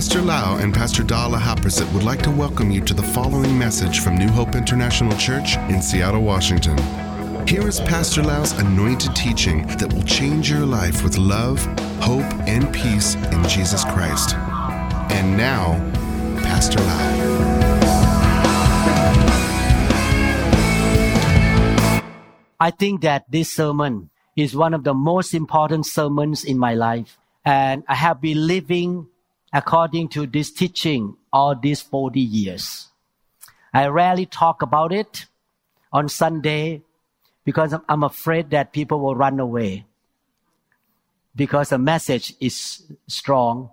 Pastor Lau and Pastor Dala Haprasit would like to welcome you to the following message from New Hope International Church in Seattle, Washington. Here is Pastor Lau's anointed teaching that will change your life with love, hope, and peace in Jesus Christ. And now, Pastor Lau. I think that this sermon is one of the most important sermons in my life. And I have been living according to this teaching all these 40 years. I rarely talk about it on Sunday because I'm afraid that people will run away because the message is strong.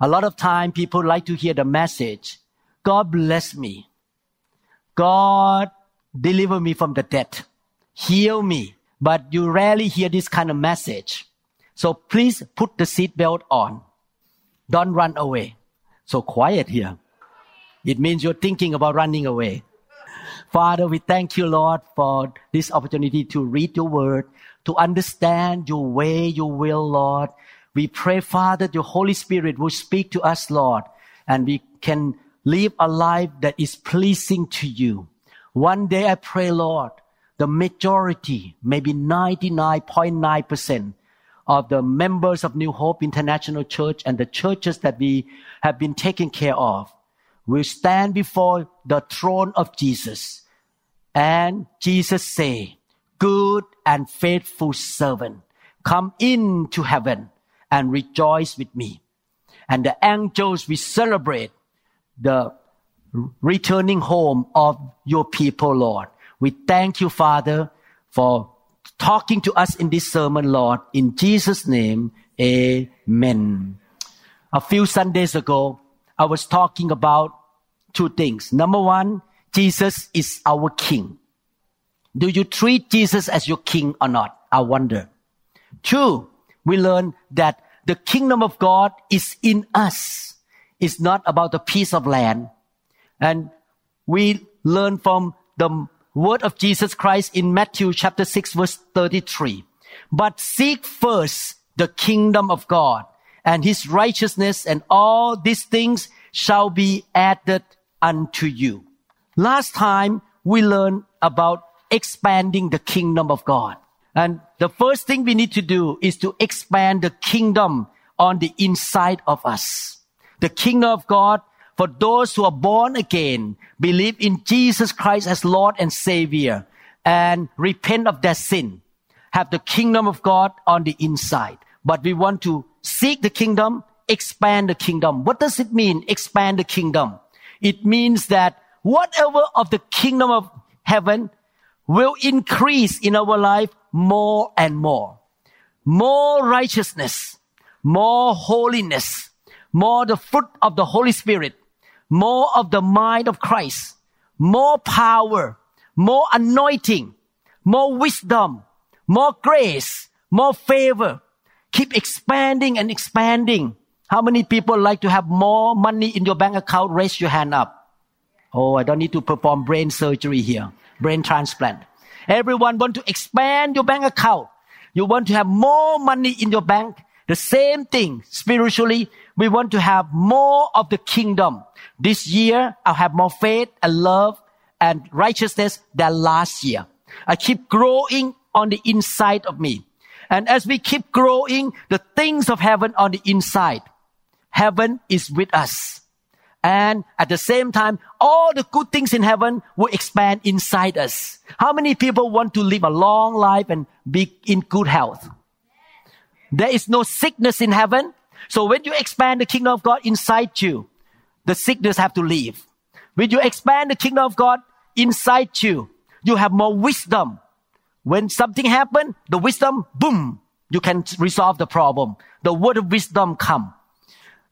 A lot of time people like to hear the message. God bless me. God deliver me from the death. Heal me. But you rarely hear this kind of message. So please put the seatbelt on. Don't run away. So quiet here. It means you're thinking about running away. Father, we thank you, Lord, for this opportunity to read your word, to understand your way, your will, Lord. We pray, Father, your Holy Spirit will speak to us, Lord, and we can live a life that is pleasing to you. One day I pray, Lord, the majority, maybe 99.9% of the members of New Hope International Church and the churches that we have been taking care of will stand before the throne of Jesus. And Jesus say, good and faithful servant, come into heaven and rejoice with me. And the angels will celebrate the returning home of your people, Lord. We thank you, Father, for talking to us in this sermon, Lord. In Jesus' name, amen. A few Sundays ago, I was talking about two things. Number one, Jesus is our King. Do you treat Jesus as your King or not? I wonder. Two, we learn that the kingdom of God is in us. It's not about a piece of land. And we learn from the word of Jesus Christ in Matthew chapter 6 verse 33. But seek first the kingdom of God and his righteousness and all these things shall be added unto you. Last time we learned about expanding the kingdom of God. And the first thing we need to do is to expand the kingdom on the inside of us. The kingdom of God for those who are born again, believe in Jesus Christ as Lord and Savior, and repent of their sin, have the kingdom of God on the inside. But we want to seek the kingdom, expand the kingdom. What does it mean, expand the kingdom? It means that whatever of the kingdom of heaven will increase in our life more and more. More righteousness, more holiness, more the fruit of the Holy Spirit, more of the mind of Christ, more power, more anointing, more wisdom, more grace, more favor. Keep expanding and expanding. How many people like to have more money in your bank account? Raise your hand up. Oh, I don't need to perform brain surgery here, brain transplant. Everyone want to expand your bank account. You want to have more money in your bank. The same thing spiritually. We want to have more of the kingdom. This year, I'll have more faith and love and righteousness than last year. I keep growing on the inside of me. And as we keep growing, the things of heaven on the inside, heaven is with us. And at the same time, all the good things in heaven will expand inside us. How many people want to live a long life and be in good health? There is no sickness in heaven. So when you expand the kingdom of God inside you, the sickness have to leave. When you expand the kingdom of God inside you, you have more wisdom. When something happen, the wisdom, boom, you can resolve the problem. The word of wisdom come.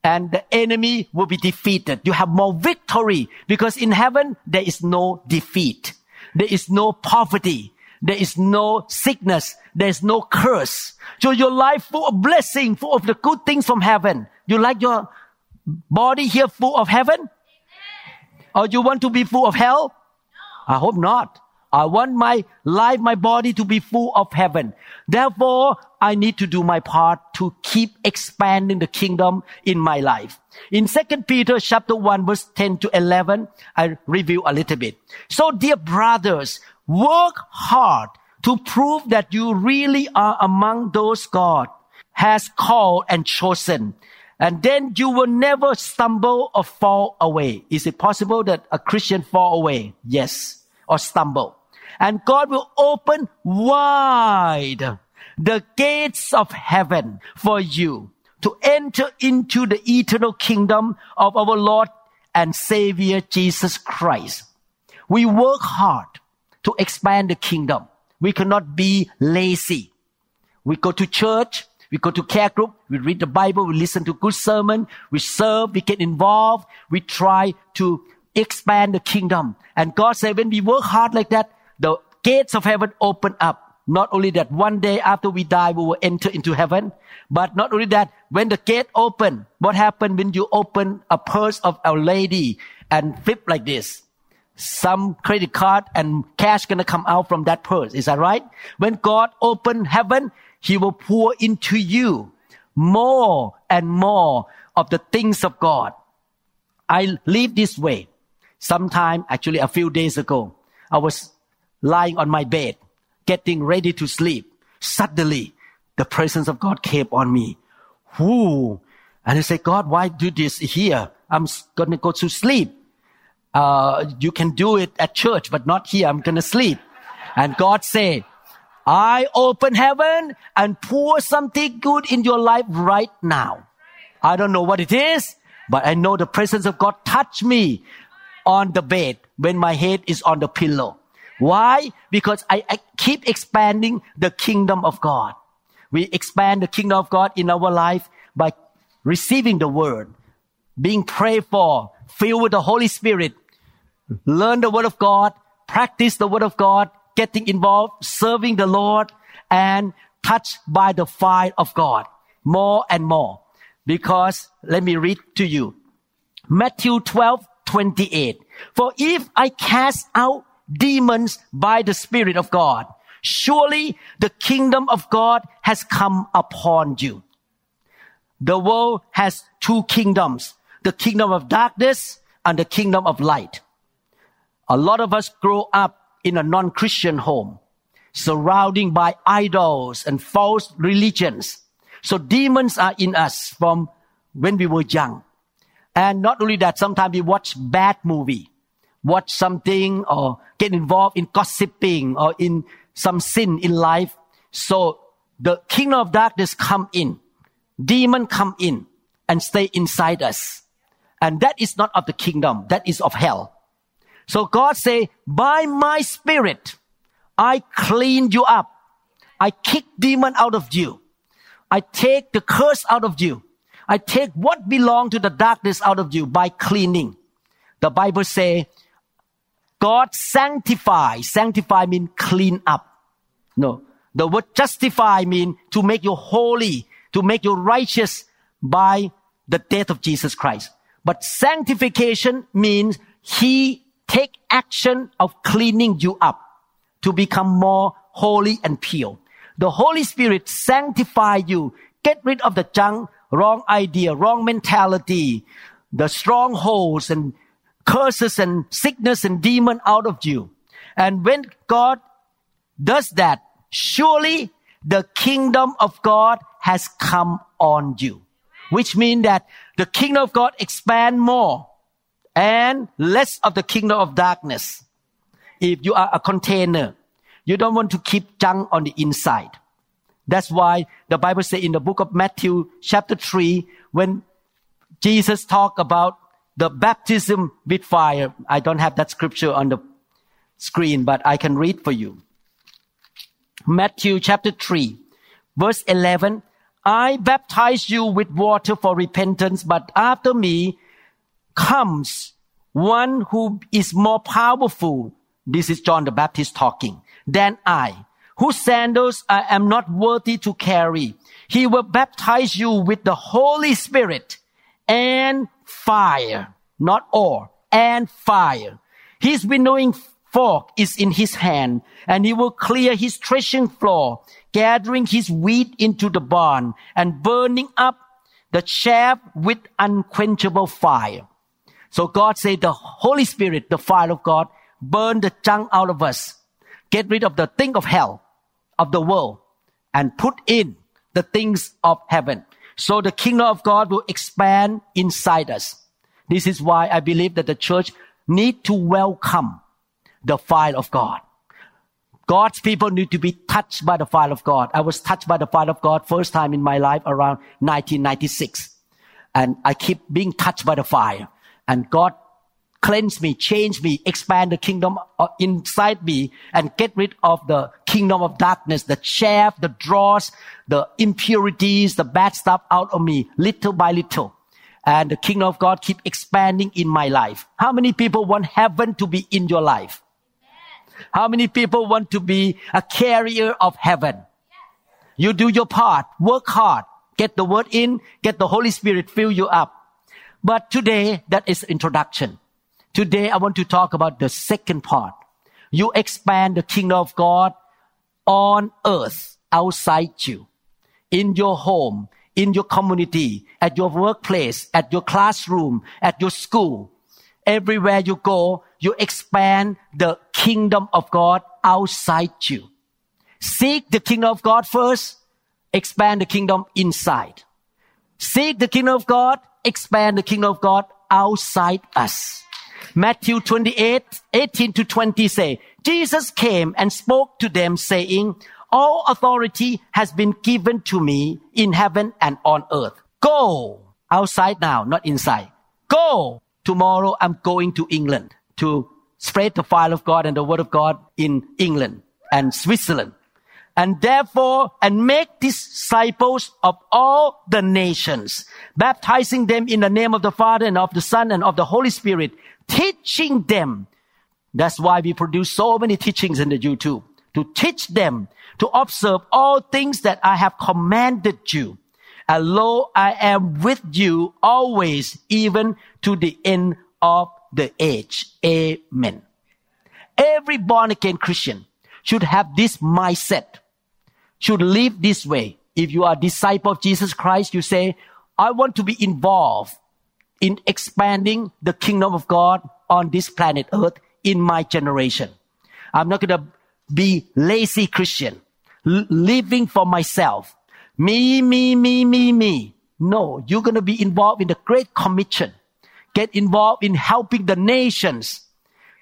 And the enemy will be defeated. You have more victory because in heaven, there is no defeat. There is no poverty. There is no sickness. There is no curse. So your life full of blessing, full of the good things from heaven. You like your body here full of heaven? Or you want to be full of hell? I hope not. I want my life, my body to be full of heaven. Therefore, I need to do my part to keep expanding the kingdom in my life. In 2 Peter chapter 1 verse 10 to 11, I review a little bit. So dear brothers, work hard to prove that you really are among those God has called and chosen. And then you will never stumble or fall away. Is it possible that a Christian fall away? Yes. Or stumble. And God will open wide the gates of heaven for you to enter into the eternal kingdom of our Lord and Savior Jesus Christ. We work hard to expand the kingdom. We cannot be lazy. We go to church, we go to care group, we read the Bible, we listen to good sermon, we serve, we get involved, we try to expand the kingdom. And God said, when we work hard like that, the gates of heaven open up. Not only that, one day after we die, we will enter into heaven. But not only that, when the gate open, what happened when you open a purse of Our Lady and flip like this? Some credit card and cash gonna come out from that purse. Is that right? When God open heaven, He will pour into you more and more of the things of God. I live this way. Sometime, actually a few days ago, I was lying on my bed, getting ready to sleep. Suddenly, the presence of God came on me. Whoo! And I said, God, why do this here? I'm gonna go to sleep. Uh, you can do it at church, but not here. I'm gonna sleep. And God said, I open heaven and pour something good in your life right now. I don't know what it is, but I know the presence of God touched me on the bed when my head is on the pillow. Why? Because I, I keep expanding the kingdom of God. We expand the kingdom of God in our life by receiving the word, being prayed for, filled with the Holy Spirit, learn the word of God, practice the word of God, getting involved, serving the Lord, and touched by the fire of God more and more. Because let me read to you. Matthew 12, 28. For if I cast out demons by the Spirit of God. Surely the kingdom of God has come upon you. The world has two kingdoms, the kingdom of darkness and the kingdom of light. A lot of us grow up in a non-Christian home, surrounding by idols and false religions. So demons are in us from when we were young. And not only that, sometimes we watch bad movie watch something or get involved in gossiping or in some sin in life. So the kingdom of darkness come in, demon come in and stay inside us. And that is not of the kingdom. That is of hell. So God say, by my spirit, I clean you up. I kick demon out of you. I take the curse out of you. I take what belong to the darkness out of you by cleaning. The Bible say God sanctify. Sanctify mean clean up. No. The word justify mean to make you holy, to make you righteous by the death of Jesus Christ. But sanctification means he take action of cleaning you up to become more holy and pure. The Holy Spirit sanctify you, get rid of the junk, wrong idea, wrong mentality, the strongholds and curses and sickness and demon out of you. And when God does that, surely the kingdom of God has come on you. Which means that the kingdom of God expand more and less of the kingdom of darkness. If you are a container, you don't want to keep junk on the inside. That's why the Bible says in the book of Matthew chapter 3, when Jesus talked about the baptism with fire. I don't have that scripture on the screen, but I can read for you. Matthew chapter 3, verse 11. I baptize you with water for repentance, but after me comes one who is more powerful. This is John the Baptist talking than I, whose sandals I am not worthy to carry. He will baptize you with the Holy Spirit and fire, not ore, and fire. His winnowing fork is in his hand, and he will clear his threshing floor, gathering his wheat into the barn, and burning up the chaff with unquenchable fire. So God said the Holy Spirit, the fire of God, burn the junk out of us. Get rid of the thing of hell, of the world, and put in the things of heaven. So the kingdom of God will expand inside us. This is why I believe that the church need to welcome the fire of God. God's people need to be touched by the fire of God. I was touched by the fire of God first time in my life around 1996. And I keep being touched by the fire. And God cleanse me, change me, expand the kingdom uh, inside me and get rid of the kingdom of darkness, the chaff, the dross, the impurities, the bad stuff out of me little by little. And the kingdom of God keep expanding in my life. How many people want heaven to be in your life? How many people want to be a carrier of heaven? You do your part, work hard, get the word in, get the Holy Spirit fill you up. But today, that is introduction. Today, I want to talk about the second part. You expand the kingdom of God on earth, outside you, in your home, in your community, at your workplace, at your classroom, at your school. Everywhere you go, you expand the kingdom of God outside you. Seek the kingdom of God first, expand the kingdom inside. Seek the kingdom of God, expand the kingdom of God outside us. Matthew 28, 18 to 20 say, Jesus came and spoke to them saying, all authority has been given to me in heaven and on earth. Go outside now, not inside. Go. Tomorrow I'm going to England to spread the fire of God and the word of God in England and Switzerland. And therefore, and make disciples of all the nations, baptizing them in the name of the Father and of the Son and of the Holy Spirit, teaching them. That's why we produce so many teachings in the YouTube to teach them to observe all things that I have commanded you. And lo, I am with you always, even to the end of the age. Amen. Every born again Christian should have this mindset, should live this way. If you are a disciple of Jesus Christ, you say, I want to be involved in expanding the kingdom of God on this planet earth in my generation. I'm not going to be lazy Christian, l- living for myself. Me, me, me, me, me. No, you're going to be involved in the Great Commission. Get involved in helping the nations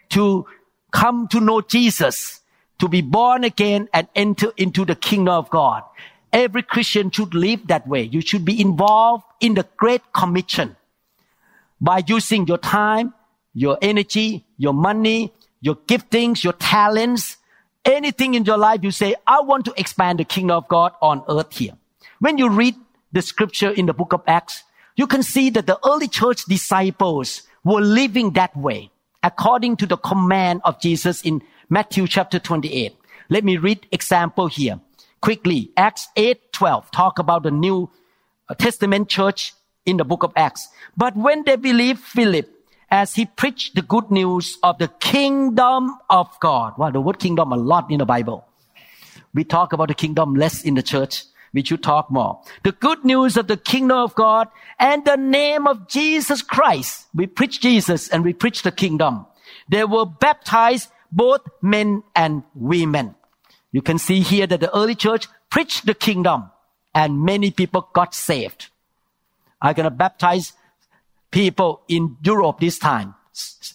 to come to know Jesus, to be born again and enter into the kingdom of God. Every Christian should live that way. You should be involved in the Great Commission by using your time, your energy, your money, your giftings, your talents, anything in your life you say, I want to expand the kingdom of God on earth here. When you read the scripture in the book of Acts, you can see that the early church disciples were living that way according to the command of Jesus in Matthew chapter 28. Let me read example here quickly. Acts 8, 12 talk about the New uh, Testament church in the book of Acts. But when they believed Philip, as he preached the good news of the kingdom of God. Wow, the word kingdom a lot in the Bible. We talk about the kingdom less in the church. We should talk more. The good news of the kingdom of God and the name of Jesus Christ. We preach Jesus and we preach the kingdom. They were baptized both men and women. You can see here that the early church preached the kingdom and many people got saved. I'm going to baptize people in Europe this time.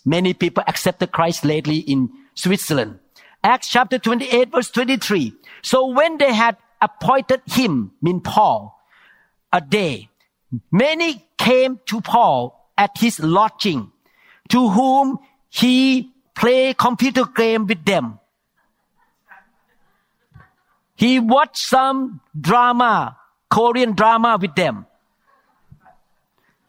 Many people accepted Christ lately in Switzerland. Acts chapter 28 verse 23. So when they had appointed him, mean Paul, a day, many came to Paul at his lodging, to whom he play computer game with them. He watched some drama, Korean drama with them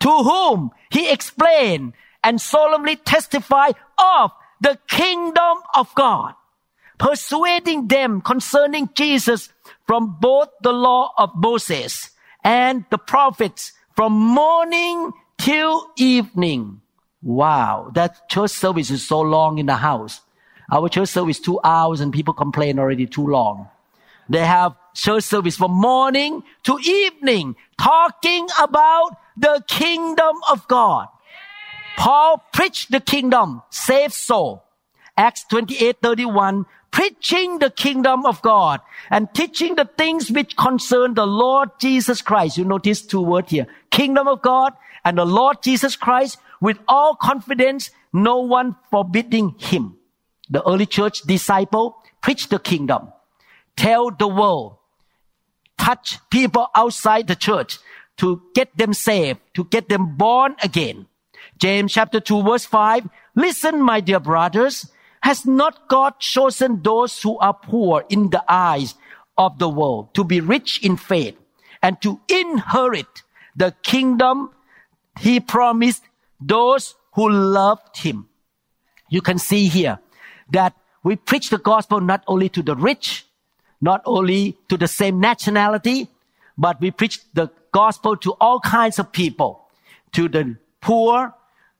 to whom he explained and solemnly testified of the kingdom of God, persuading them concerning Jesus from both the law of Moses and the prophets from morning till evening. Wow, that church service is so long in the house. Our church service two hours and people complain already too long. They have church service from morning to evening talking about the kingdom of God. Paul preached the kingdom, save soul. Acts 28, 31, preaching the kingdom of God and teaching the things which concern the Lord Jesus Christ. You notice two words here. Kingdom of God and the Lord Jesus Christ with all confidence, no one forbidding him. The early church disciple preach the kingdom, tell the world, touch people outside the church to get them saved, to get them born again. James chapter 2 verse 5. Listen, my dear brothers, has not God chosen those who are poor in the eyes of the world to be rich in faith and to inherit the kingdom he promised those who loved him? You can see here that we preach the gospel not only to the rich, not only to the same nationality, but we preach the gospel to all kinds of people, to the poor,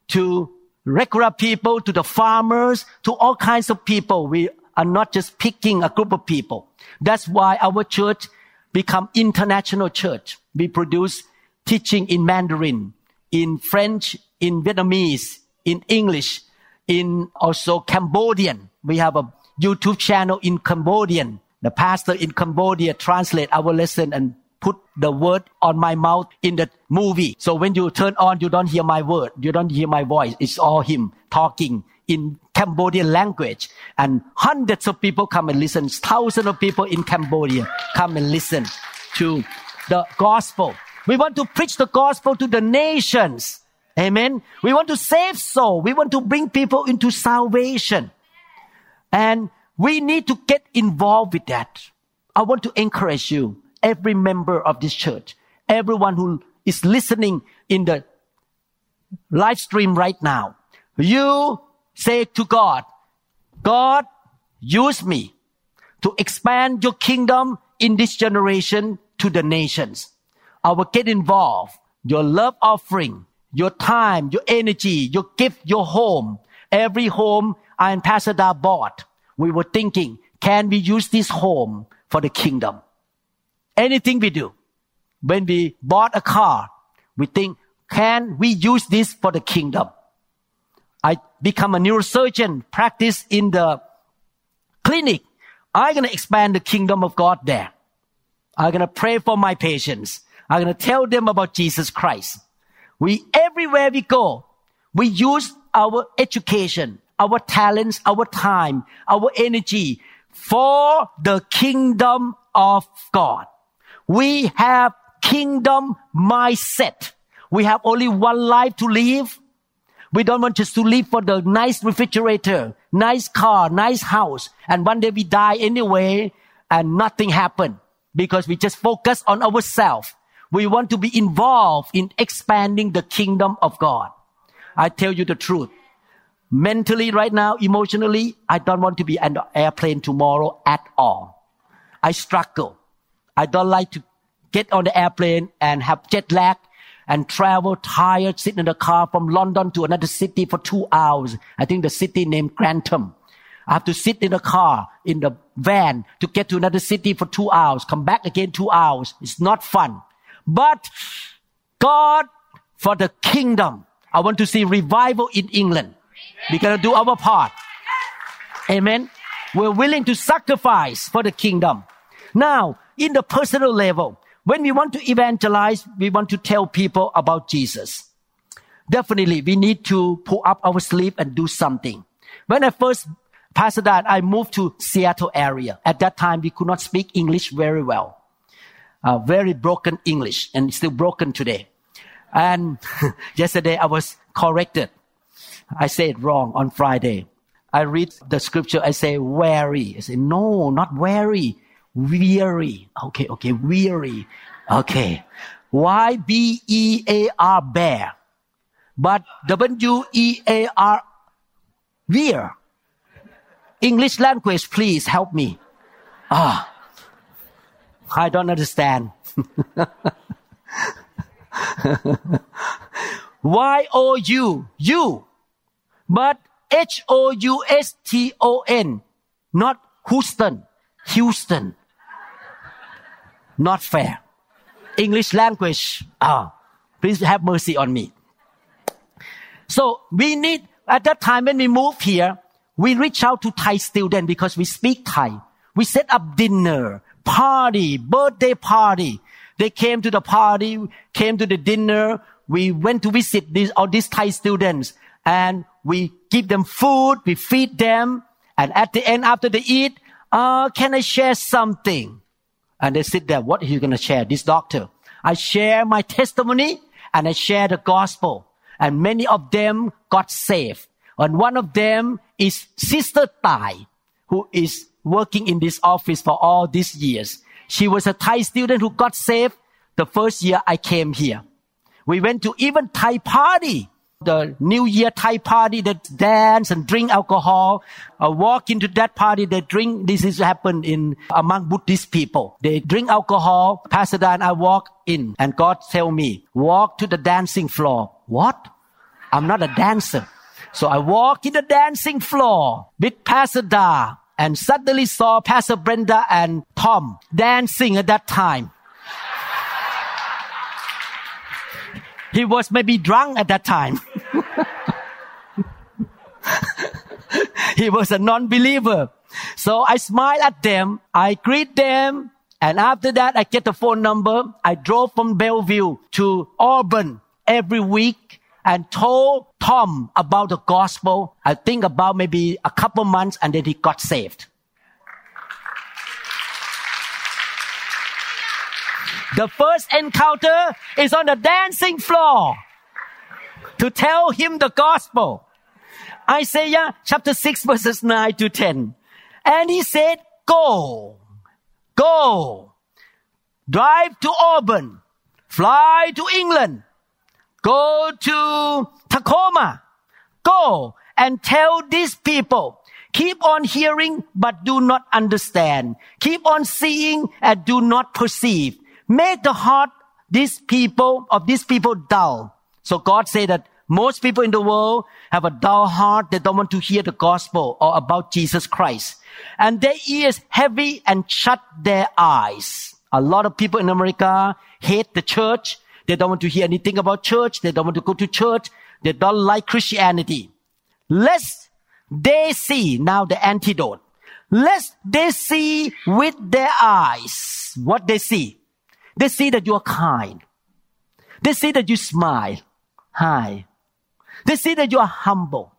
to regular people, to the farmers, to all kinds of people. We are not just picking a group of people. That's why our church become international church. We produce teaching in Mandarin, in French, in Vietnamese, in English, in also Cambodian. We have a YouTube channel in Cambodian. The pastor in Cambodia translate our lesson and put the word on my mouth in the movie. So when you turn on, you don't hear my word. You don't hear my voice. It's all him talking in Cambodian language. And hundreds of people come and listen. Thousands of people in Cambodia come and listen to the gospel. We want to preach the gospel to the nations. Amen. We want to save souls. We want to bring people into salvation. And we need to get involved with that. I want to encourage you every member of this church, everyone who is listening in the live stream right now. You say to God, God, use me to expand your kingdom in this generation to the nations. I will get involved. Your love offering, your time, your energy, your gift, your home. Every home I and Pastor Da bought. We were thinking, can we use this home for the kingdom? anything we do. When we bought a car, we think, can we use this for the kingdom? I become a neurosurgeon, practice in the clinic. I'm going to expand the kingdom of God there. I'm going to pray for my patients. I'm going to tell them about Jesus Christ. We, everywhere we go, we use our education, our talents, our time, our energy for the kingdom of God. We have kingdom mindset. We have only one life to live. We don't want just to live for the nice refrigerator, nice car, nice house. And one day we die anyway and nothing happened because we just focus on ourselves. We want to be involved in expanding the kingdom of God. I tell you the truth. Mentally right now, emotionally, I don't want to be on the airplane tomorrow at all. I struggle. I don't like to get on the airplane and have jet lag and travel tired, sit in the car from London to another city for two hours. I think the city named Grantham. I have to sit in the car, in the van to get to another city for two hours, come back again two hours. It's not fun. But God, for the kingdom, I want to see revival in England. We're going to do our part. Amen. We're willing to sacrifice for the kingdom. Now, in the personal level, when we want to evangelize, we want to tell people about Jesus. Definitely, we need to pull up our sleeve and do something. When I first passed that, I moved to Seattle area. At that time, we could not speak English very well. Uh, very broken English and still broken today. And yesterday I was corrected. I said wrong on Friday. I read the scripture. I say weary. I say no, not weary weary. Okay, okay, weary. Okay. Y B E A R bear. But W E A R weir. English language, please help me. Ah, I don't understand. Y O U, you. But H O U S T O N, not Houston, Houston. Not fair. English language. Ah, please have mercy on me. So we need, at that time when we moved here, we reach out to Thai students because we speak Thai. We set up dinner, party, birthday party. They came to the party, came to the dinner. We went to visit these, all these Thai students and we give them food, we feed them. And at the end, after they eat, uh, can I share something? And they sit there, what are you going to share? This doctor. I share my testimony and I share the gospel. And many of them got saved. And one of them is Sister Tai, who is working in this office for all these years. She was a Thai student who got saved the first year I came here. We went to even Thai party, the New Year Thai party that dance and drink alcohol. I walk into that party, they drink. This is happened in among Buddhist people. They drink alcohol. Pastor Dan, I walk in and God tell me, walk to the dancing floor. What? I'm not a dancer. So I walk in the dancing floor with Pastor Da and suddenly saw Pastor Brenda and Tom dancing at that time. he was maybe drunk at that time. he was a non-believer. So I smile at them. I greet them. And after that, I get the phone number. I drove from Bellevue to Auburn every week and told Tom about the gospel. I think about maybe a couple months and then he got saved. The first encounter is on the dancing floor to tell him the gospel. Isaiah chapter 6 verses 9 to 10. And he said, go, go, drive to Auburn, fly to England, Go to Tacoma. Go and tell these people. Keep on hearing, but do not understand. Keep on seeing and do not perceive. Make the heart these people of these people dull. So God said that most people in the world have a dull heart. They don't want to hear the gospel or about Jesus Christ. And their ears heavy and shut their eyes. A lot of people in America hate the church they don't want to hear anything about church. They don't want to go to church. They don't like Christianity. Lest they see now the antidote. Lest they see with their eyes what they see. They see that you are kind. They see that you smile. Hi. They see that you are humble.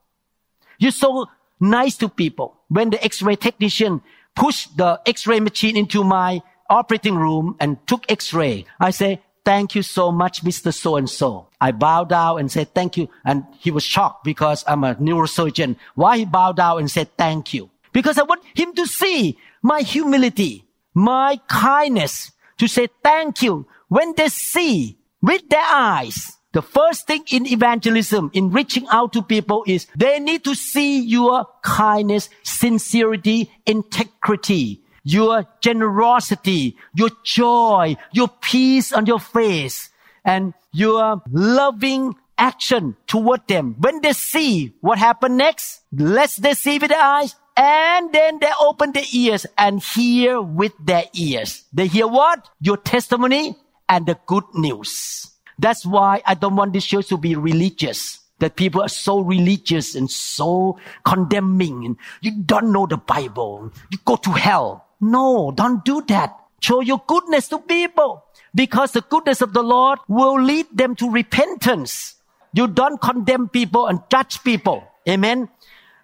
You're so nice to people. When the x-ray technician pushed the x-ray machine into my operating room and took x-ray, I say, thank you so much, Mr. So and so. I bowed down and said, thank you. And he was shocked because I'm a neurosurgeon. Why he bowed down and said, thank you? Because I want him to see my humility, my kindness, to say thank you. When they see with their eyes, the first thing in evangelism, in reaching out to people is they need to see your kindness, sincerity, integrity, your generosity, your joy, your peace on your face, and your loving action toward them. When they see what happened next, let they see with their eyes, and then they open their ears and hear with their ears. They hear what? Your testimony and the good news. That's why I don't want this church to be religious. That people are so religious and so condemning and you don't know the Bible. You go to hell. No, don't do that. Show your goodness to people because the goodness of the Lord will lead them to repentance. You don't condemn people and judge people. Amen.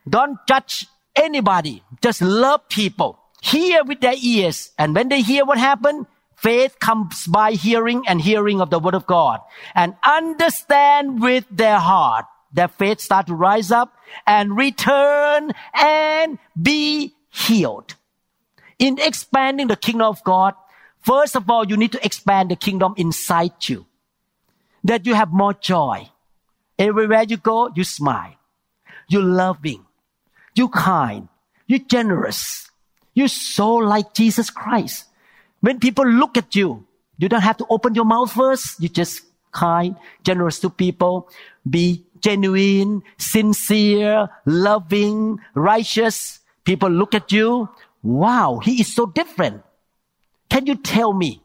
Don't judge anybody. Just love people. Hear with their ears. And when they hear what happened, faith comes by hearing and hearing of the word of God and understand with their heart. Their faith start to rise up and return and be healed in expanding the kingdom of God, first of all, you need to expand the kingdom inside you. That you have more joy. Everywhere you go, you smile. You're loving. You're kind. You're generous. You're so like Jesus Christ. When people look at you, you don't have to open your mouth first. You just kind, generous to people. Be genuine, sincere, loving, righteous, people look at you. Wow, he is so different. Can you tell me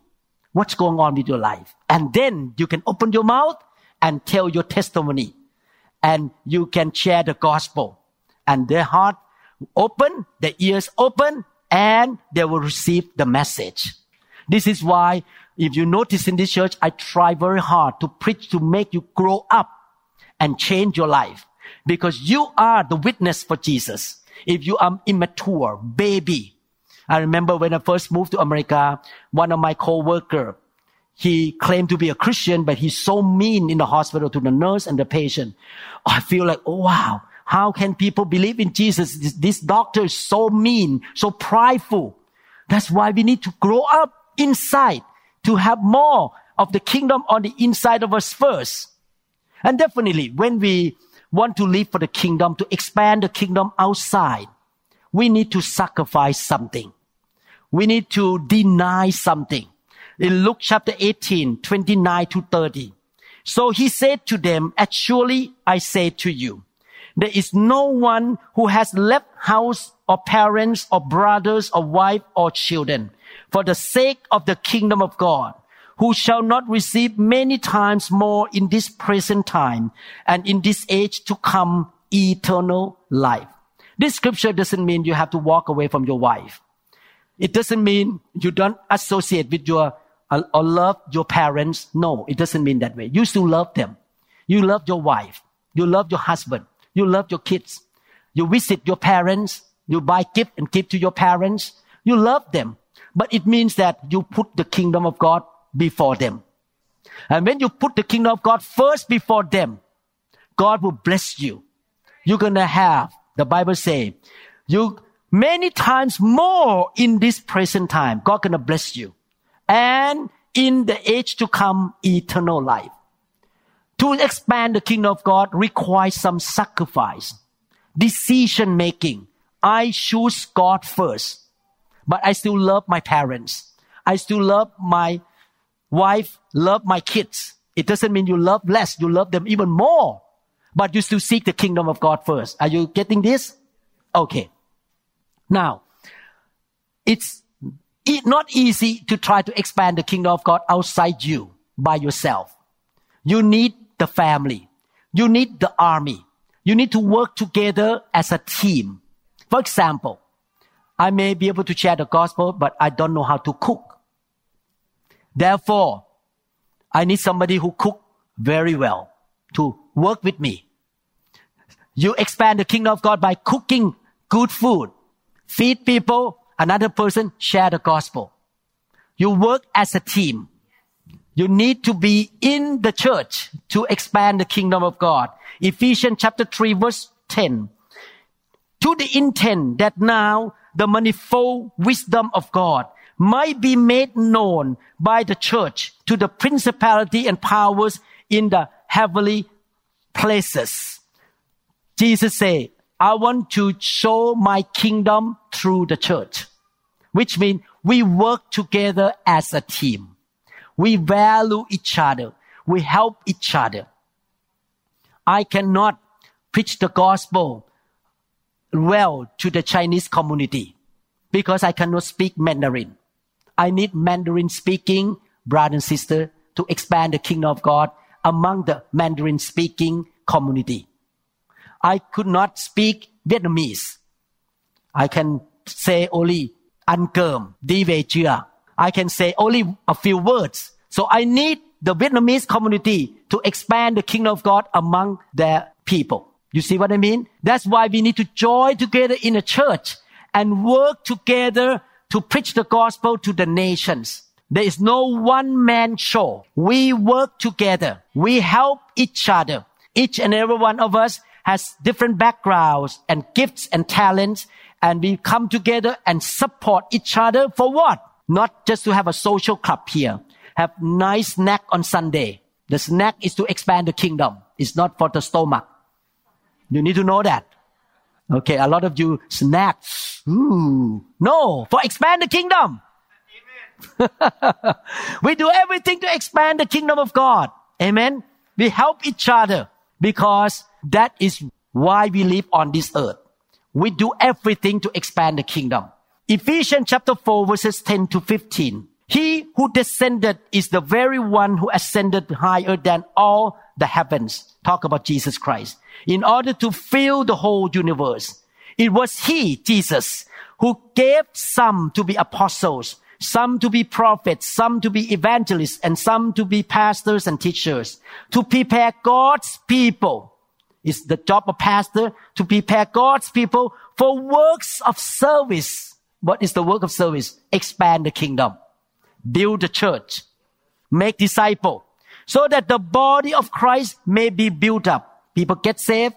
what's going on with your life? And then you can open your mouth and tell your testimony and you can share the gospel and their heart open, their ears open and they will receive the message. This is why if you notice in this church, I try very hard to preach to make you grow up and change your life because you are the witness for Jesus. If you are immature, baby. I remember when I first moved to America, one of my co-worker, he claimed to be a Christian, but he's so mean in the hospital to the nurse and the patient. I feel like, oh wow, how can people believe in Jesus? This, this doctor is so mean, so prideful. That's why we need to grow up inside to have more of the kingdom on the inside of us first. And definitely when we want to live for the kingdom, to expand the kingdom outside, we need to sacrifice something. We need to deny something. In Luke chapter 18, 29 to 30. So he said to them, Actually, I say to you, there is no one who has left house or parents or brothers or wife or children for the sake of the kingdom of God, who shall not receive many times more in this present time and in this age to come eternal life. This scripture doesn't mean you have to walk away from your wife. It doesn't mean you don't associate with your uh, or love your parents. No, it doesn't mean that way. You still love them. You love your wife. You love your husband. You love your kids. You visit your parents. You buy gift and give to your parents. You love them. But it means that you put the kingdom of God before them. And when you put the kingdom of God first before them, God will bless you. You're gonna have, the Bible say, you many times more in this present time. God gonna bless you. And in the age to come, eternal life. To expand the kingdom of God requires some sacrifice, decision making. I choose God first but I still love my parents. I still love my wife, love my kids. It doesn't mean you love less. You love them even more, but you still seek the kingdom of God first. Are you getting this? Okay. Now, it's not easy to try to expand the kingdom of God outside you by yourself. You need the family. You need the army. You need to work together as a team. For example, I may be able to share the gospel, but I don't know how to cook. Therefore, I need somebody who cook very well to work with me. You expand the kingdom of God by cooking good food. Feed people, another person share the gospel. You work as a team. You need to be in the church to expand the kingdom of God. Ephesians chapter 3 verse 10. To the intent that now the manifold wisdom of God might be made known by the church to the principality and powers in the heavenly places. Jesus said, I want to show my kingdom through the church, which means we work together as a team. We value each other. We help each other. I cannot preach the gospel well to the Chinese community because I cannot speak Mandarin. I need Mandarin speaking brother and sister to expand the kingdom of God among the Mandarin speaking community. I could not speak Vietnamese. I can say only ăn cơm, đi về. I can say only a few words. So I need the Vietnamese community to expand the kingdom of God among their people. You see what I mean? That's why we need to join together in a church and work together to preach the gospel to the nations. There is no one man show. We work together. We help each other. Each and every one of us has different backgrounds and gifts and talents. And we come together and support each other for what? Not just to have a social club here. Have nice snack on Sunday. The snack is to expand the kingdom. It's not for the stomach. You need to know that. Okay, a lot of you snack. Ooh, no, for expand the kingdom. we do everything to expand the kingdom of God. Amen. We help each other. because that is why we live on this earth. We do everything to expand the kingdom. Ephesians chapter 4 verses 10 to 15. He who descended is the very one who ascended higher than all the heavens. Talk about Jesus Christ. In order to fill the whole universe. It was He, Jesus, who gave some to be apostles, some to be prophets, some to be evangelists, and some to be pastors and teachers, to prepare God's people. It's the job of pastor to prepare God's people for works of service. What is the work of service? Expand the kingdom, build the church, make disciple, so that the body of Christ may be built up. People get saved,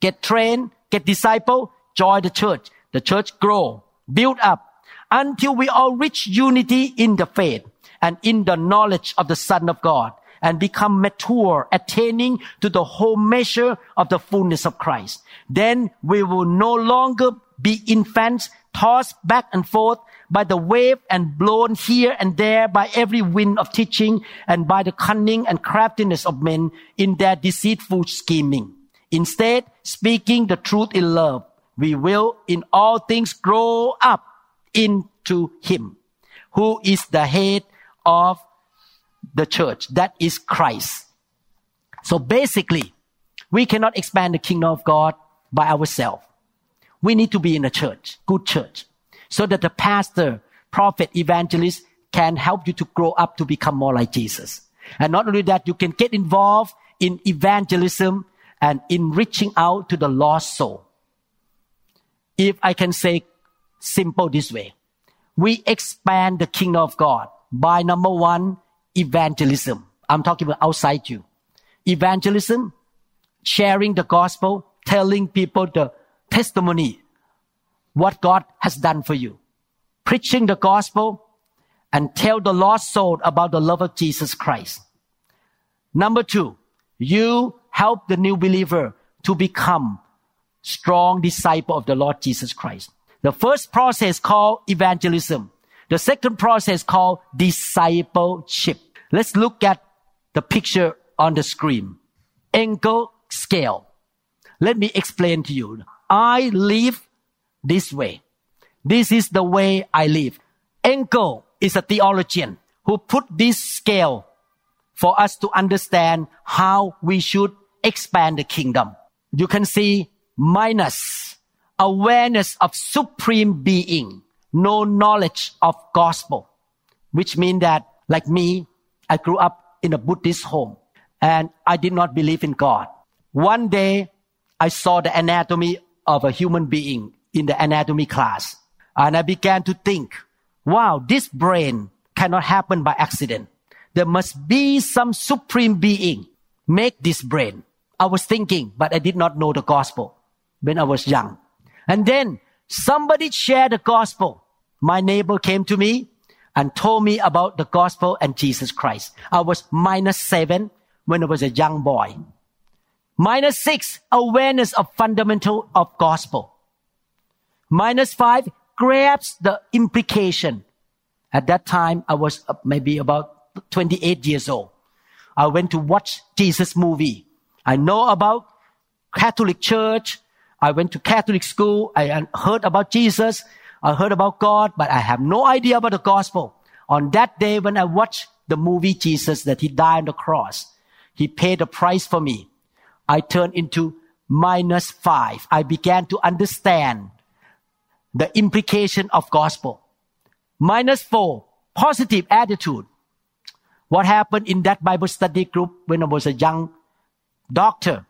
get trained, get disciple, join the church. The church grow, build up until we all reach unity in the faith and in the knowledge of the Son of God and become mature, attaining to the whole measure of the fullness of Christ. Then we will no longer be infants tossed back and forth by the wave and blown here and there by every wind of teaching and by the cunning and craftiness of men in their deceitful scheming. Instead, speaking the truth in love, we will in all things grow up into him who is the head of the church. That is Christ. So basically, we cannot expand the kingdom of God by ourselves. We need to be in a church, good church, so that the pastor, prophet, evangelist can help you to grow up to become more like Jesus. And not only that, you can get involved in evangelism and in reaching out to the lost soul. If I can say simple this way. We expand the kingdom of God by number one, evangelism. I'm talking about outside you. Evangelism, sharing the gospel, telling people the testimony, what God has done for you. Preaching the gospel and tell the lost soul about the love of Jesus Christ. Number two, you help the new believer to become strong disciple of the Lord Jesus Christ. The first process called evangelism. The second process called discipleship. Let's look at the picture on the screen. Engel scale. Let me explain to you. I live this way. This is the way I live. Engel is a theologian who put this scale for us to understand how we should expand the kingdom. You can see minus awareness of supreme being, no knowledge of gospel, which means that like me, I grew up in a Buddhist home and I did not believe in God. One day I saw the anatomy of a human being in the anatomy class and I began to think, wow, this brain cannot happen by accident. There must be some supreme being make this brain. I was thinking, but I did not know the gospel when I was young. And then somebody shared the gospel. My neighbor came to me and told me about the gospel and Jesus Christ. I was minus seven when I was a young boy. Minus six, awareness of fundamental of gospel. Minus five, grabs the implication. At that time, I was maybe about 28 years old. I went to watch Jesus movie. I know about Catholic Church, I went to Catholic school. I heard about Jesus. I heard about God, but I have no idea about the gospel. On that day, when I watched the movie Jesus, that he died on the cross, he paid a price for me. I turned into minus five. I began to understand the implication of gospel. Minus four, positive attitude. What happened in that Bible study group when I was a young doctor?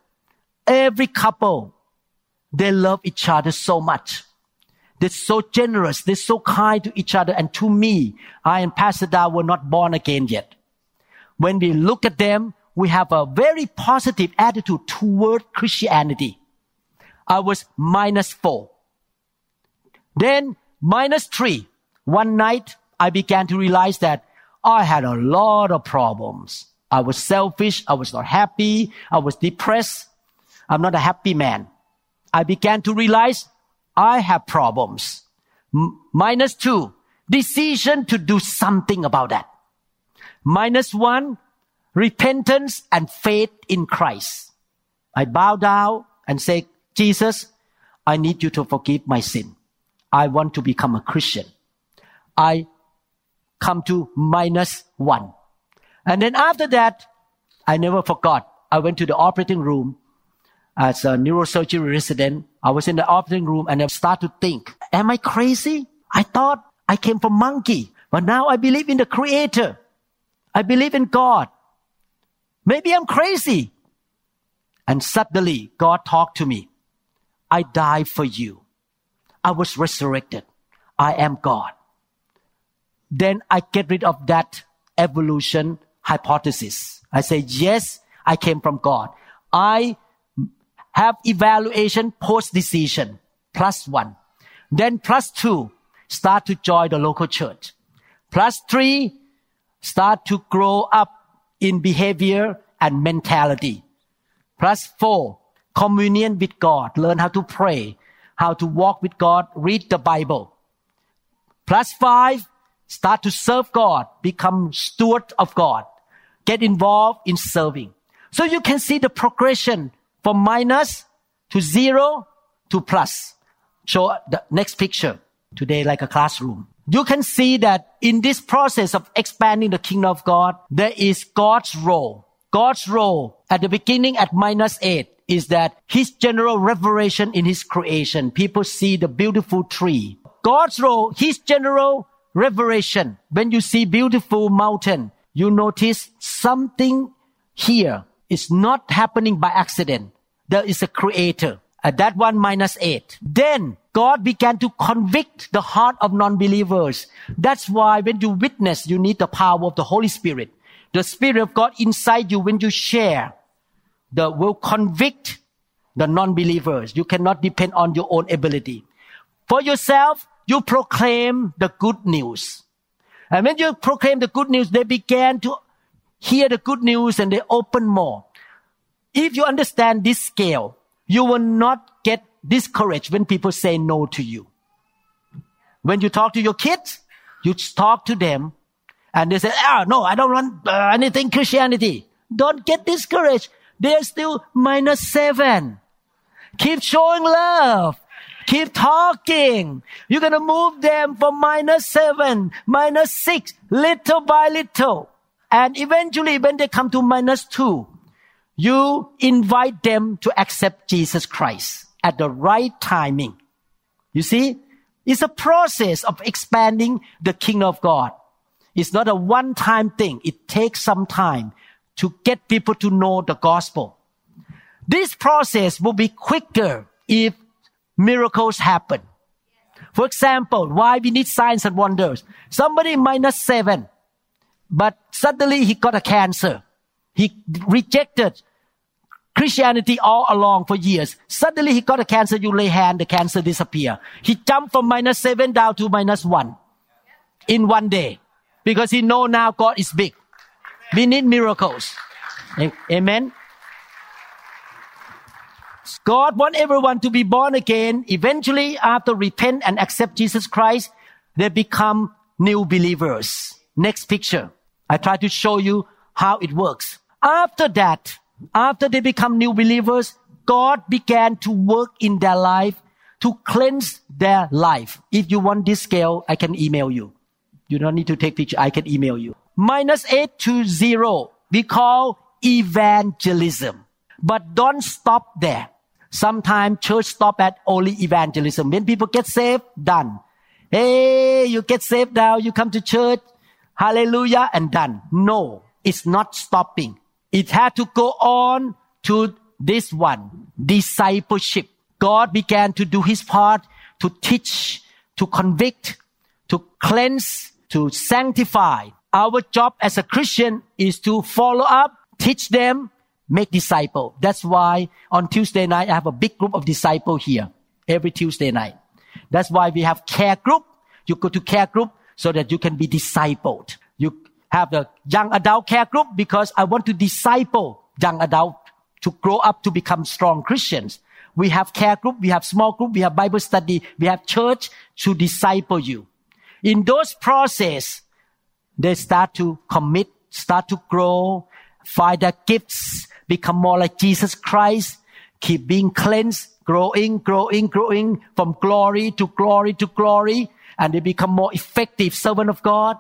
Every couple they love each other so much. They're so generous. They're so kind to each other. And to me, I and Pastor Da were not born again yet. When we look at them, we have a very positive attitude toward Christianity. I was minus four. Then minus three. One night, I began to realize that I had a lot of problems. I was selfish. I was not happy. I was depressed. I'm not a happy man. I began to realize I have problems. M- minus two, decision to do something about that. Minus one, repentance and faith in Christ. I bow down and say, Jesus, I need you to forgive my sin. I want to become a Christian. I come to minus one. And then after that, I never forgot. I went to the operating room as a neurosurgery resident. I was in the operating room and I started to think, am I crazy? I thought I came from monkey, but now I believe in the creator. I believe in God. Maybe I'm crazy. And suddenly God talked to me. I died for you. I was resurrected. I am God. Then I get rid of that evolution hypothesis. I say, yes, I came from God. I have evaluation post decision plus one. Then plus two, start to join the local church. Plus three, start to grow up in behavior and mentality. Plus four, communion with God. Learn how to pray, how to walk with God, read the Bible. Plus five, start to serve God, become steward of God, get involved in serving. So you can see the progression from minus to zero to plus. Show the next picture today like a classroom. You can see that in this process of expanding the kingdom of God, there is God's role. God's role at the beginning at minus eight is that his general revelation in his creation. People see the beautiful tree. God's role, his general revelation. When you see beautiful mountain, you notice something here is not happening by accident. There is a creator. At that one minus eight. Then God began to convict the heart of non-believers. That's why when you witness, you need the power of the Holy Spirit. The Spirit of God inside you when you share, the will convict the non-believers. You cannot depend on your own ability. For yourself, you proclaim the good news. And when you proclaim the good news, they began to hear the good news and they open more. If you understand this scale, you will not get discouraged when people say no to you. When you talk to your kids, you talk to them and they say, oh, no, I don't want uh, anything Christianity. Don't get discouraged. They're still minus seven. Keep showing love. Keep talking. You're going to move them from minus seven, minus six, little by little. And eventually when they come to minus two, you invite them to accept Jesus Christ at the right timing. You see, it's a process of expanding the kingdom of God. It's not a one time thing. It takes some time to get people to know the gospel. This process will be quicker if miracles happen. For example, why we need signs and wonders. Somebody minus seven, but suddenly he got a cancer. He rejected Christianity all along for years. Suddenly he got a cancer. You lay hand, the cancer disappear. He jumped from minus seven down to minus one in one day because he know now God is big. We need miracles. Amen. God wants everyone to be born again. Eventually, after repent and accept Jesus Christ, they become new believers. Next picture. I try to show you how it works. After that, after they become new believers, God began to work in their life to cleanse their life. If you want this scale, I can email you. You don't need to take picture. I can email you. Minus eight to zero. We call evangelism. But don't stop there. Sometimes church stop at only evangelism. When people get saved, done. Hey, you get saved now, you come to church, hallelujah, and done. No, it's not stopping. It had to go on to this one, discipleship. God began to do his part to teach, to convict, to cleanse, to sanctify. Our job as a Christian is to follow up, teach them, make disciple. That's why on Tuesday night, I have a big group of disciple here every Tuesday night. That's why we have care group. You go to care group so that you can be discipled. You have the young adult care group because I want to disciple young adult to grow up to become strong Christians. We have care group, we have small group, we have Bible study, we have church to disciple you. In those process, they start to commit, start to grow, find their gifts, become more like Jesus Christ, keep being cleansed, growing, growing, growing from glory to glory to glory, and they become more effective servant of God,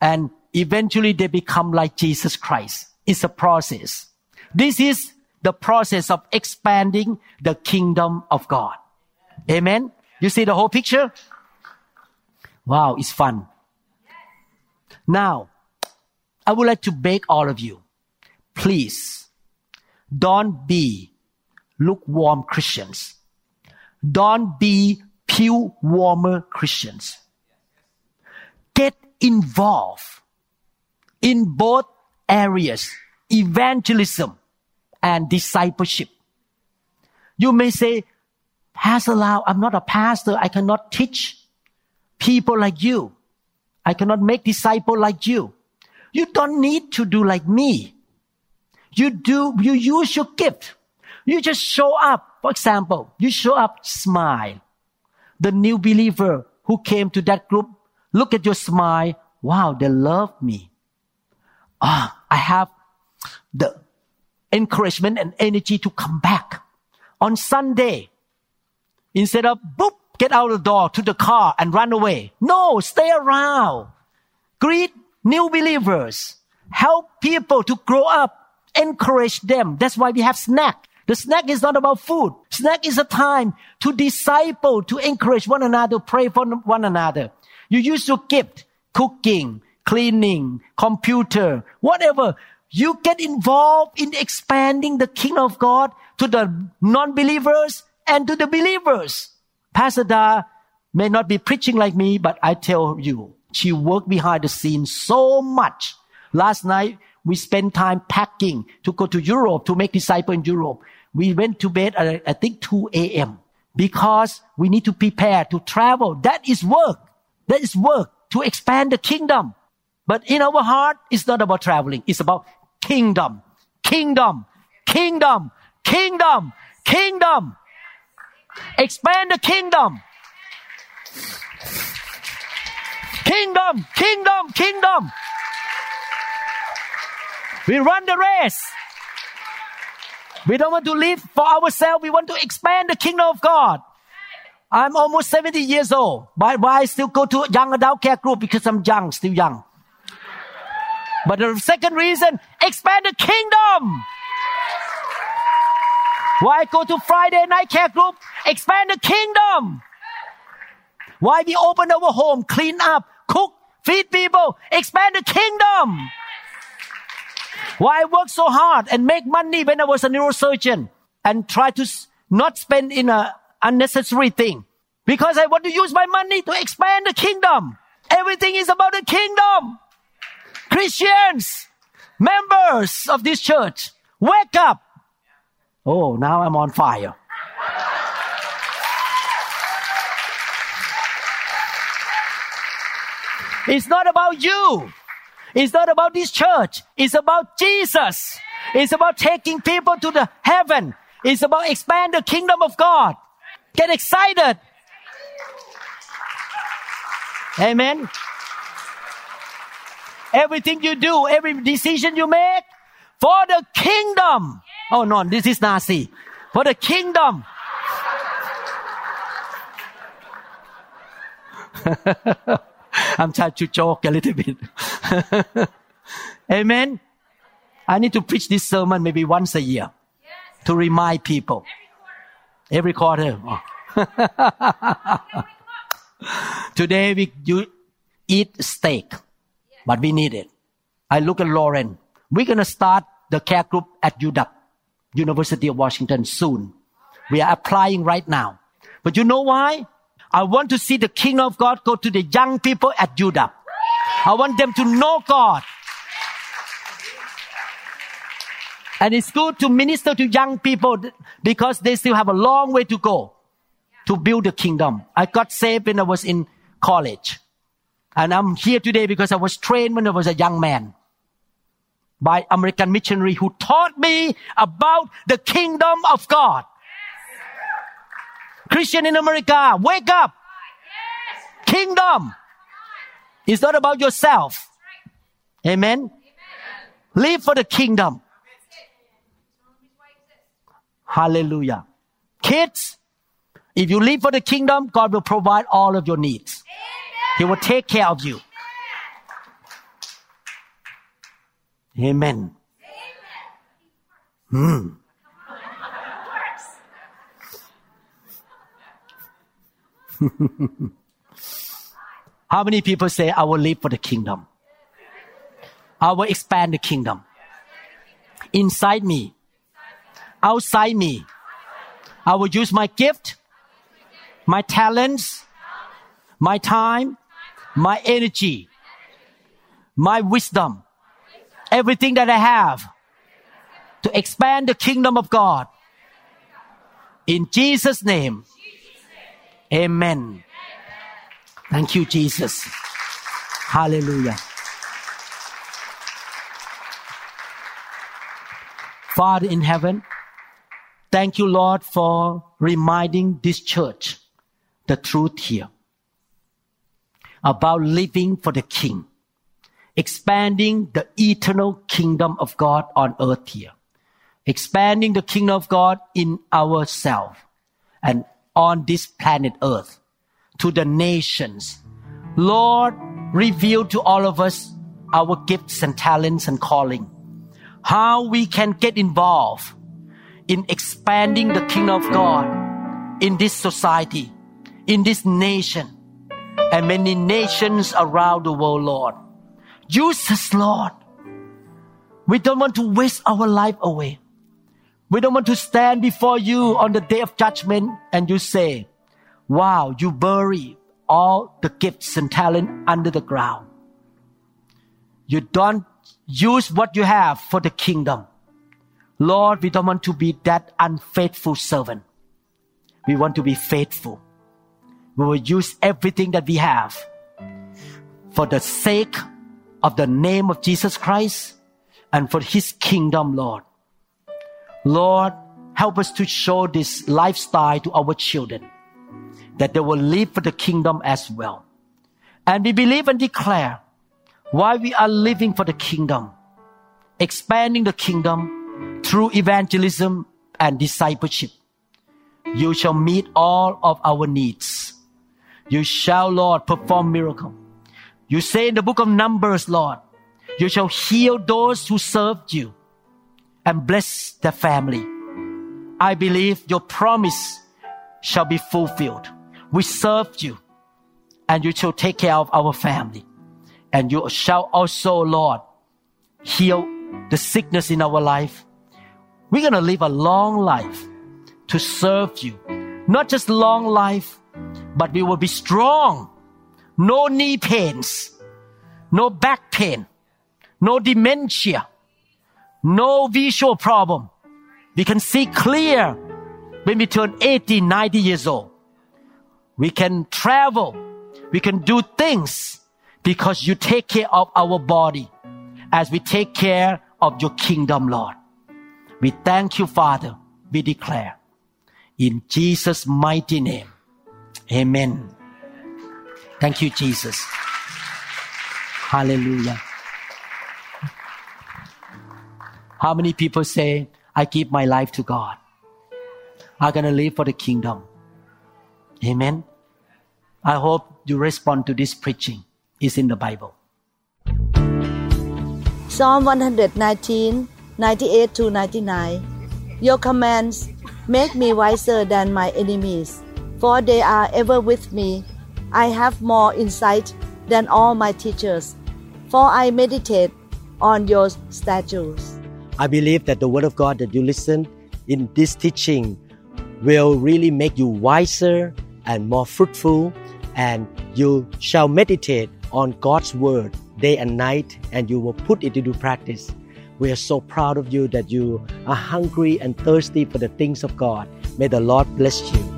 and eventually they become like Jesus Christ. It's a process. This is the process of expanding the kingdom of God. Amen. You see the whole picture? Wow, it's fun. Now, I would like to beg all of you, please don't be lukewarm Christians. Don't be pew warmer Christians. Get involved in both areas, evangelism and discipleship. You may say, Pastor Lau, I'm not a pastor. I cannot teach people like you. I cannot make disciple like you. You don't need to do like me. You do, you use your gift. You just show up. For example, you show up, smile. The new believer who came to that group, look at your smile. Wow, they love me. Ah, I have the encouragement and energy to come back. On Sunday, instead of boop, get out of the door to the car and run away. No, stay around. Greet new believers. Help people to grow up. Encourage them. That's why we have snack. The snack is not about food. Snack is a time to disciple, to encourage one another, pray for one another. You use your gift, cooking, cleaning, computer, whatever. You get involved in expanding the kingdom of God to the non-believers and to the believers. Pastor Da may not be preaching like me, but I tell you, she worked behind the scenes so much. Last night, we spent time packing to go to Europe to make disciples in Europe. We went to bed at, I think 2 a.m. because we need to prepare to travel. That is work. That is work to expand the kingdom. But in our heart, it's not about traveling. It's about kingdom, kingdom, kingdom, kingdom, kingdom. Expand the kingdom. Kingdom, kingdom, kingdom. We run the race. We don't want to live for ourselves. We want to expand the kingdom of God. I'm almost 70 years old. But why I still go to young adult care group? Because I'm young, still young. But the second reason, expand the kingdom. Why go to Friday night care group? Expand the kingdom. Why we open our home, clean up, cook, feed people, expand the kingdom. Why I work so hard and make money when I was a neurosurgeon and try to not spend in a unnecessary thing? Because I want to use my money to expand the kingdom. Everything is about the kingdom. Christians, members of this church, wake up. Oh, now I'm on fire. It's not about you. It's not about this church. It's about Jesus. It's about taking people to the heaven. It's about expand the kingdom of God. Get excited. Amen. Everything you do, every decision you make for the kingdom. Oh no, this is Nazi. For the kingdom. I'm trying to joke a little bit. Amen. I need to preach this sermon maybe once a year to remind people. Every quarter. Oh. Today we you eat steak, but we need it. I look at Lauren. We're gonna start the care group at UW, University of Washington soon. We are applying right now. But you know why? I want to see the kingdom of God go to the young people at UW. I want them to know God. And it's good to minister to young people because they still have a long way to go to build the kingdom. I got saved when I was in college. And I'm here today because I was trained when I was a young man by American missionary who taught me about the kingdom of God. Christian in America, wake up. Kingdom. It's not about yourself. Amen. Live for the kingdom. Hallelujah. Kids, if you live for the kingdom, God will provide all of your needs. He will take care of you. Amen. Hmm. How many people say, I will live for the kingdom? I will expand the kingdom. Inside me, outside me, I will use my gift, my talents, my time, my energy, my wisdom, everything that I have to expand the kingdom of God. In Jesus' name, amen. Thank you, Jesus. Hallelujah. Father in heaven, thank you, Lord, for reminding this church the truth here about living for the King, expanding the eternal kingdom of God on earth here, expanding the kingdom of God in ourselves and on this planet earth to the nations. Lord, reveal to all of us our gifts and talents and calling, how we can get involved in expanding the kingdom of God in this society, in this nation, and many nations around the world, Lord. Use us, Lord. We don't want to waste our life away. We don't want to stand before you on the day of judgment and you say, wow, you bury all the gifts and talent under the ground. You don't use what you have for the kingdom. Lord, we don't want to be that unfaithful servant. We want to be faithful. We will use everything that we have for the sake of the name of Jesus Christ and for his kingdom, Lord. Lord, help us to show this lifestyle to our children that they will live for the kingdom as well. And we believe and declare why we are living for the kingdom, expanding the kingdom through evangelism and discipleship. You shall meet all of our needs. You shall, Lord, perform miracle. You say in the book of Numbers, Lord, you shall heal those who served you and bless their family. I believe your promise shall be fulfilled. We served you and you shall take care of our family. And you shall also, Lord, heal the sickness in our life. We're going to live a long life to serve you. Not just long life, but we will be strong. No knee pains, no back pain, no dementia, no visual problem. We can see clear when we turn 80, 90 years old. We can travel. We can do things because you take care of our body as we take care of your kingdom, Lord. We thank you, Father. We declare in Jesus' mighty name. Amen. Thank you, Jesus. Hallelujah. How many people say, I give my life to God? I'm going to live for the kingdom. Amen. I hope you respond to this preaching. It's in the Bible. Psalm 119, 98 to 99. Your commands make me wiser than my enemies, for they are ever with me. I have more insight than all my teachers, for I meditate on your statutes. I believe that the word of God that you listen in this teaching will really make you wiser and more fruitful, and you shall meditate on God's word day and night, and you will put it into practice. We are so proud of you that you are hungry and thirsty for the things of God. May the Lord bless you.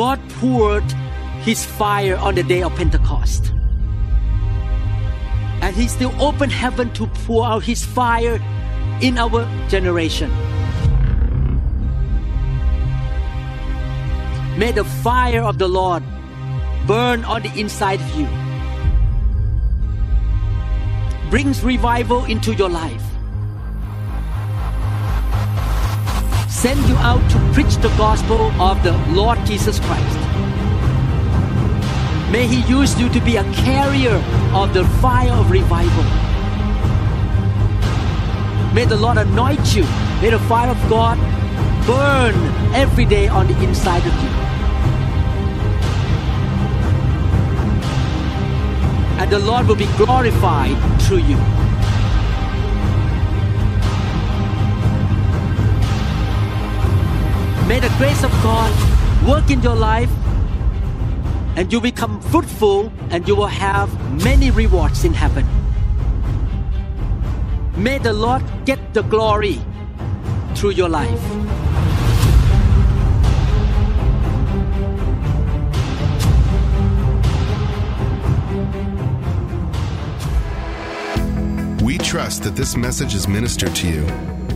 God poured his fire on the day of Pentecost. And he still opened heaven to pour out his fire in our generation. May the fire of the Lord burn on the inside of you. Brings revival into your life. Send you out to preach the gospel of the Lord Jesus Christ. May He use you to be a carrier of the fire of revival. May the Lord anoint you. May the fire of God burn every day on the inside of you. And the Lord will be glorified through you. May the grace of God work in your life and you become fruitful and you will have many rewards in heaven. May the Lord get the glory through your life. We trust that this message is ministered to you.